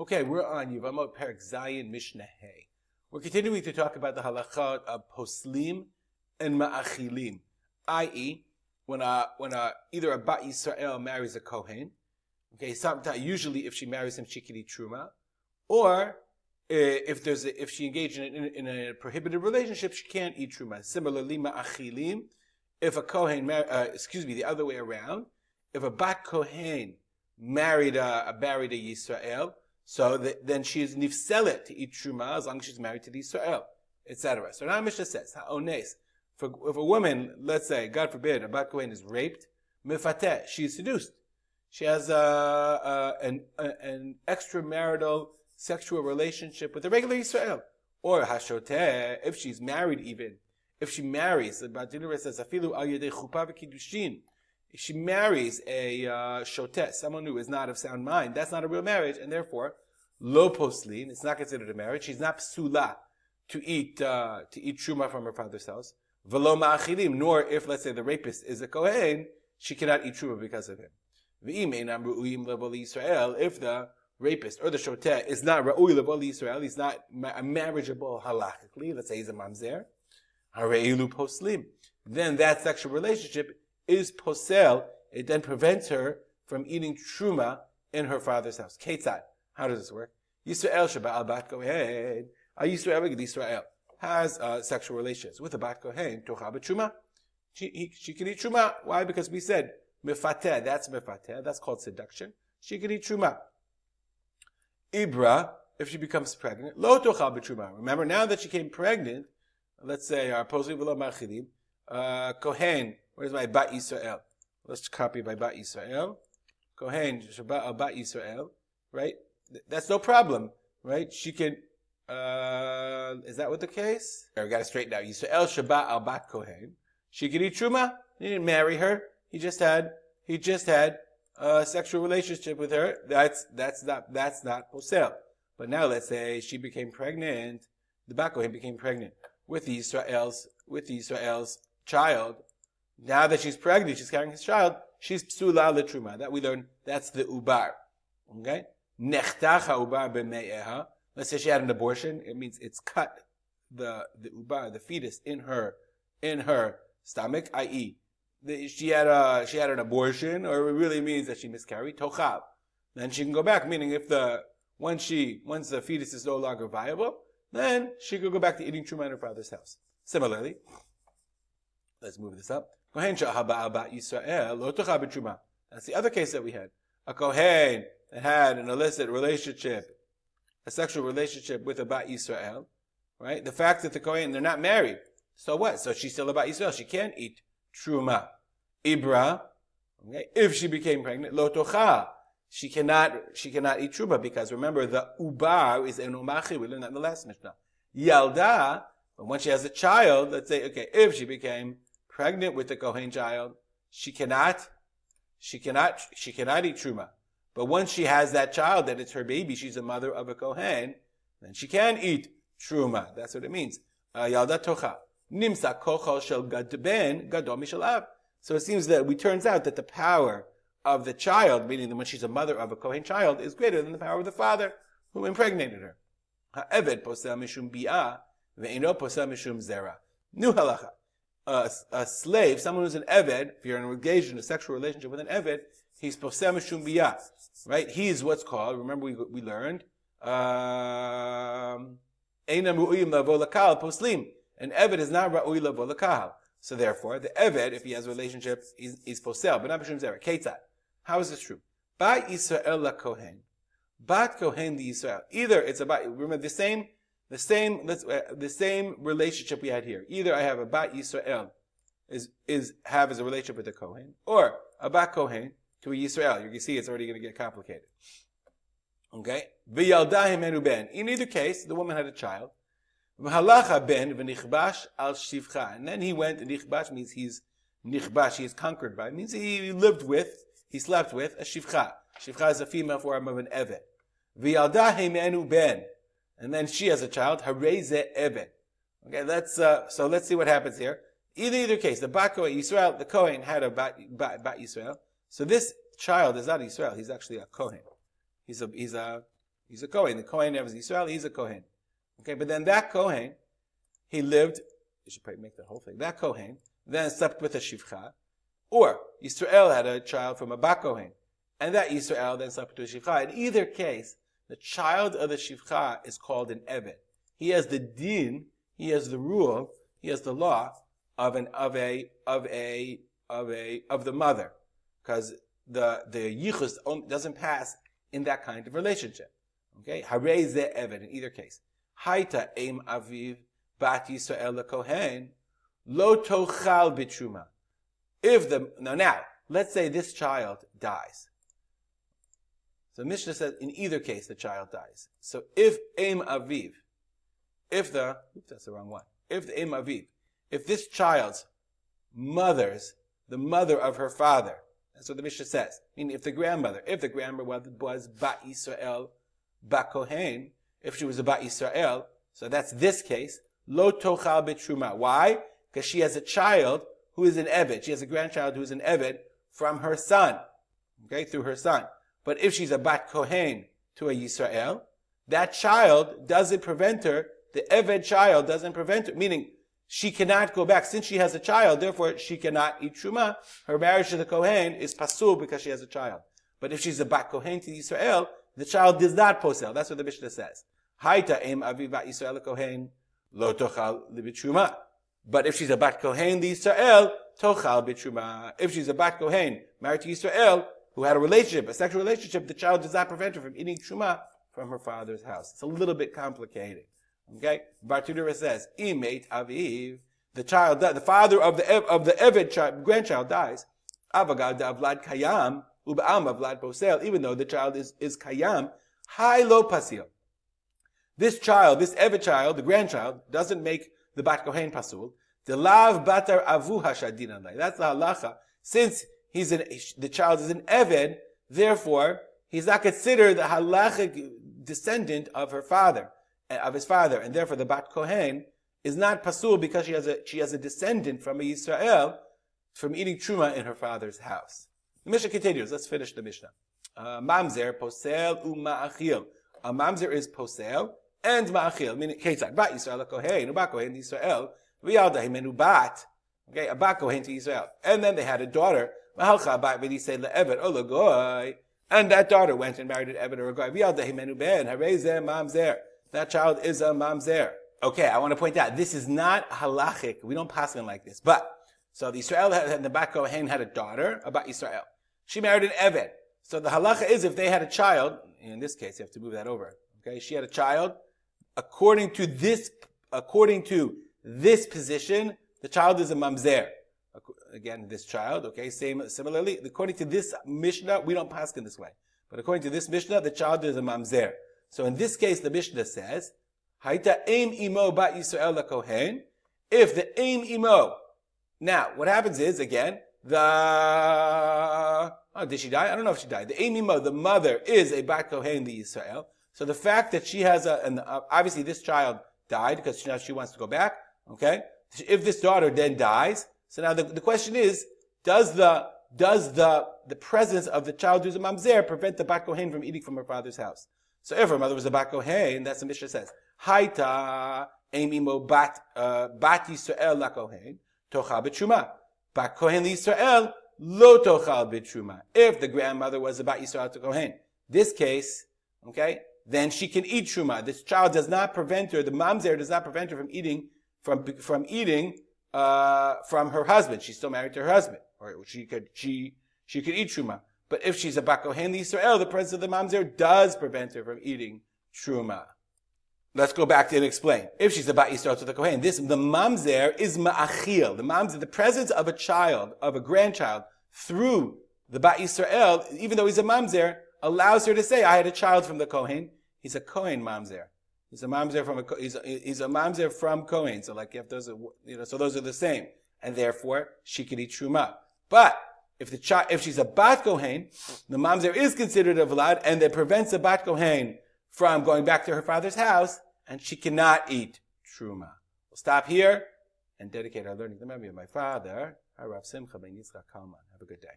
Okay, we're on Yevamot Perak Zayin Mishnah Hey. We're continuing to talk about the halachot of poslim and ma'achilim, i.e., when a, when a, either a Bat Yisrael marries a Kohen, okay, sometimes, usually if she marries him, she can eat truma, or eh, if there's a, if she engaged in, in, in, a prohibited relationship, she can't eat truma. Similarly, ma'achilim, if a Kohen, mar- uh, excuse me, the other way around, if a Bat Kohen married a, married a Yisrael, so the, then she is nifselet to eat truma as long as she's married to the Israel, etc. So now Mishnah says, ha'ones, if a woman, let's say, God forbid, a bat kohen is raped, mifateh, she is seduced. She has a, a, an, a, an extramarital sexual relationship with a regular Israel. Or hashoteh, if she's married even, if she marries, the Bartenura says, afilu al yedei chuppah v'kiddushin, she marries a uh, someone who is not of sound mind, that's not a real marriage, and therefore, lo poslin, it's not considered a marriage. She's not psula to eat uh, to eat truma from her father's house. Velo ma'achilim, nor if, let's say, the rapist is a kohen, she cannot eat truma because of him. If the rapist or the shoteh is not ra'ui lebol Israel, he's not marriageable halachically, let's say he's a mamzer, hareilu poslim, then that sexual relationship is posel, it then prevents her from eating truma in her father's house. Ketzad. How does this work? Yisrael Shabbat bat Kohen. A Yisrael Yisrael has uh, sexual relations with a bat Kohen. Tocha b'truma. She, she can eat truma. Why? Because we said mifateh. That's mifateh. That's called seduction. She can eat truma. Ibra, if she becomes pregnant, lo tocha b'truma. Remember, now that she came pregnant, let's say our posli v'lo machidim, uh, Kohen Where's my Bat Yisrael? Let's copy my Bat Yisrael. Kohen, Shabbat Bat Yisrael, right? That's no problem, right? She can, uh, is that what the case? We got to straighten out. Yisrael Shabbat al Bat Kohen. She can eat Truma. He didn't marry her. He just had, he just had a sexual relationship with her. That's, that's not, that's not posel. But now let's say she became pregnant. The Bat Kohen became pregnant with Israel's, with Israel's child now that she's pregnant, she's carrying his child, she's psula letruma. That we learn, that's the ubar. Okay? Nechtacha ubar b'me'eha. Let's say she had an abortion. It means it's cut the, the ubar, the fetus in her, in her stomach, i.e., she had a, she had an abortion, or it really means that she miscarried, tochab. Then she can go back, meaning if the, once she, once the fetus is no longer viable, then she could go back to eating truma in her father's house. Similarly, let's move this up. Kohen That's the other case that we had. A Kohen that had an illicit relationship, a sexual relationship with a Bat Yisrael, right? The fact that the Kohen, they're not married. So what? So she's still a Bat Yisrael. She can't eat Truma. Ibra, okay? If she became pregnant, lo tocha. She cannot, she cannot eat Truma because remember the Ubar is an Umachi. We learned that in the last Mishnah. Yalda, but when she has a child, let's say, okay, if she became pregnant with the Kohen child, she cannot, she cannot, she cannot eat truma. But once she has that child, that it's her baby, she's a mother of a Kohen, then she can eat truma. That's what it means. Yalda tocha. Nimsa shel ben gadol mishalav. So it seems that it turns out that the power of the child, meaning that when she's a mother of a Kohen child, is greater than the power of the father who impregnated her. Ha'eved posel mishum bi'ah, ve'ino posel mishum zera. New halacha a, a, slave, someone who's an Eved, if you're engaged in a sexual relationship with an Eved, he's posem shumbiyah, right? He's what's called, remember we, we learned, um, poslim. An Eved is not ra'ui lavo So therefore, the Eved, if he has a relationship, is, is posel, but not b'shum zera. Ketzat. How is this true? Ba Yisrael la Kohen. Bat Kohen the Israel. Either it's about, remember the same the same, uh, the same relationship we had here. Either I have a Bat Yisrael, is, is, have as a relationship with a Kohen, or a Bat Kohen to a Yisrael. You can see it's already going to get complicated. Okay? Ben. In either case, the woman had a child. V'halacha ben v'nichbash al shivcha. And then he went, nichbash means he's, nichbash, he is conquered by. It means he lived with, he slept with a shivcha. Shivcha is a female form of an evet. V'yalda ben and then she has a child, Hareze Eben. Okay, let's, uh, so let's see what happens here. Either, either case, the Bat Kohen, Yisrael, the Kohen had a Bat, Bat, Yisrael. So this child is not Yisrael, he's actually a Kohen. He's a, he's a, He's a Kohen. The Kohen is Israel. He's a Kohen. Okay, but then that Kohen, he lived. You should probably make the whole thing. That Kohen then slept with a Shivcha, or Israel had a child from a Bat Kohen, and that Israel then slept with a Shivcha. In either case, the child of the Shivcha is called an Evet. He has the din, he has the rule, he has the law of an of a of a of a of the mother, because the the yichus doesn't pass in that kind of relationship. Okay, harei ze evet in either case. Haita aim aviv bat Yisrael kohen lo tochal bitruma. If the now now let's say this child dies. So Mishnah says in either case the child dies. So if aim aviv, if the oops that's the wrong one. If the aim aviv, if this child's mother's the mother of her father that's what the Mishnah says. Meaning, if the grandmother, if the grandmother was Bat Israel, Bat Kohen, if she was a Bat Israel, so that's this case, Lo Tochal Betruma. Why? Because she has a child who is an Evet. She has a grandchild who is an Evet from her son. Okay, through her son. But if she's a Bat Kohen to a Yisrael, that child doesn't prevent her, the Evet child doesn't prevent her, meaning she cannot go back. Since she has a child, therefore she cannot eat truma. Her marriage to the Kohen is pasul because she has a child. But if she's a bat Kohen to Israel, the child does not posel. That's what the Mishnah says. Haita em aviva Israel Kohen lo tochal libitruma. But if she's a bat Kohen to Israel, tochal bitruma. If she's a bat Kohen married to Israel, who had a relationship, a sexual relationship, the child does not prevent her from eating truma from her father's house. It's a little bit complicated. Okay, Bartenura says, "Imate aviv." The child, the father of the of the Eved child, grandchild dies. Avagad avlad kayam uba'am avlad posel. Even though the child is is kayam, high lo pasil. This child, this Eved child, the grandchild, doesn't make the bat kohen pasul. The lav batar avu hashadin That's the halacha. Since he's an the child is an Eved, therefore he's not considered the halachic descendant of her father of his father, and therefore the Bat Kohen is not pasul because she has a she has a descendant from a Yisrael from eating truma in her father's house. The Mishnah continues. Let's finish the Mishnah. Uh, mamzer posel uma'achil. A mamzer is posel and ma'achil. Meaning ketzad bat Yisrael kohen ubat kohen Yisrael v'yalda himenu bat. Okay, a bat kohen to Israel, and then they had a daughter. Mahalcha bat v'disei le'eved oh, olagoy. And that daughter went and married an Eved or a Goy. That child is a mamzer. Okay, I want to point out, this is not halachic. We don't pass in like this. But, so the Israel had, the Bat Kohen had a daughter about Israel. She married an Evet. So the halacha is if they had a child, in this case, you have to move that over. Okay, she had a child. According to this, according to this position, the child is a mamzer. Again, this child, okay, same, similarly, according to this Mishnah, we don't pass in this way. But according to this Mishnah, the child is a mamzer. So in this case, the Mishnah says, Haita aim imo bat Yisrael kohen. If the aim imo. Now, what happens is, again, the, oh, did she die? I don't know if she died. The aim imo, the mother, is a bat kohen the Yisrael. So the fact that she has a, and uh, obviously this child died because now she wants to go back. Okay. If this daughter then dies, so now the, the question is, does the, does the, the presence of the child who's a mamzer prevent the bat kohen from eating from her father's house? So if her mother was a bat kohen, that's the Mishnah says. Haita emimo bat uh, bat Yisrael la kohen tocha b'truma. Bat kohen Yisrael lo tochal b'truma. If the grandmother was a bat Yisrael to kohen, this case, okay, then she can eat truma. This child does not prevent her. The mamzer does not prevent her from eating from from eating uh, from her husband. She's still married to her husband, or she could she she could eat truma. But if she's a Bakohen Yisrael, the presence of the Mamzer does prevent her from eating Truma. Let's go back and explain. If she's a Bat Yisrael to the Kohen, this, the Mamzer is Ma'achil. The Mamzer, the presence of a child, of a grandchild, through the Bat Yisrael, even though he's a Mamzer, allows her to say, I had a child from the Kohen. He's a Kohen Mamzer. He's a Mamzer from a, he's a, he's a Mamzer from Kohen. So like, if those are, you know, so those are the same. And therefore, she can eat Truma. But, if the child, if she's a bat kohen, the mamzer is considered a vlad, and it prevents the bat kohen from going back to her father's house, and she cannot eat truma. We'll stop here and dedicate our learning to the memory of my father, Harav Simcha ben Yitzchak Kalman. Have a good day.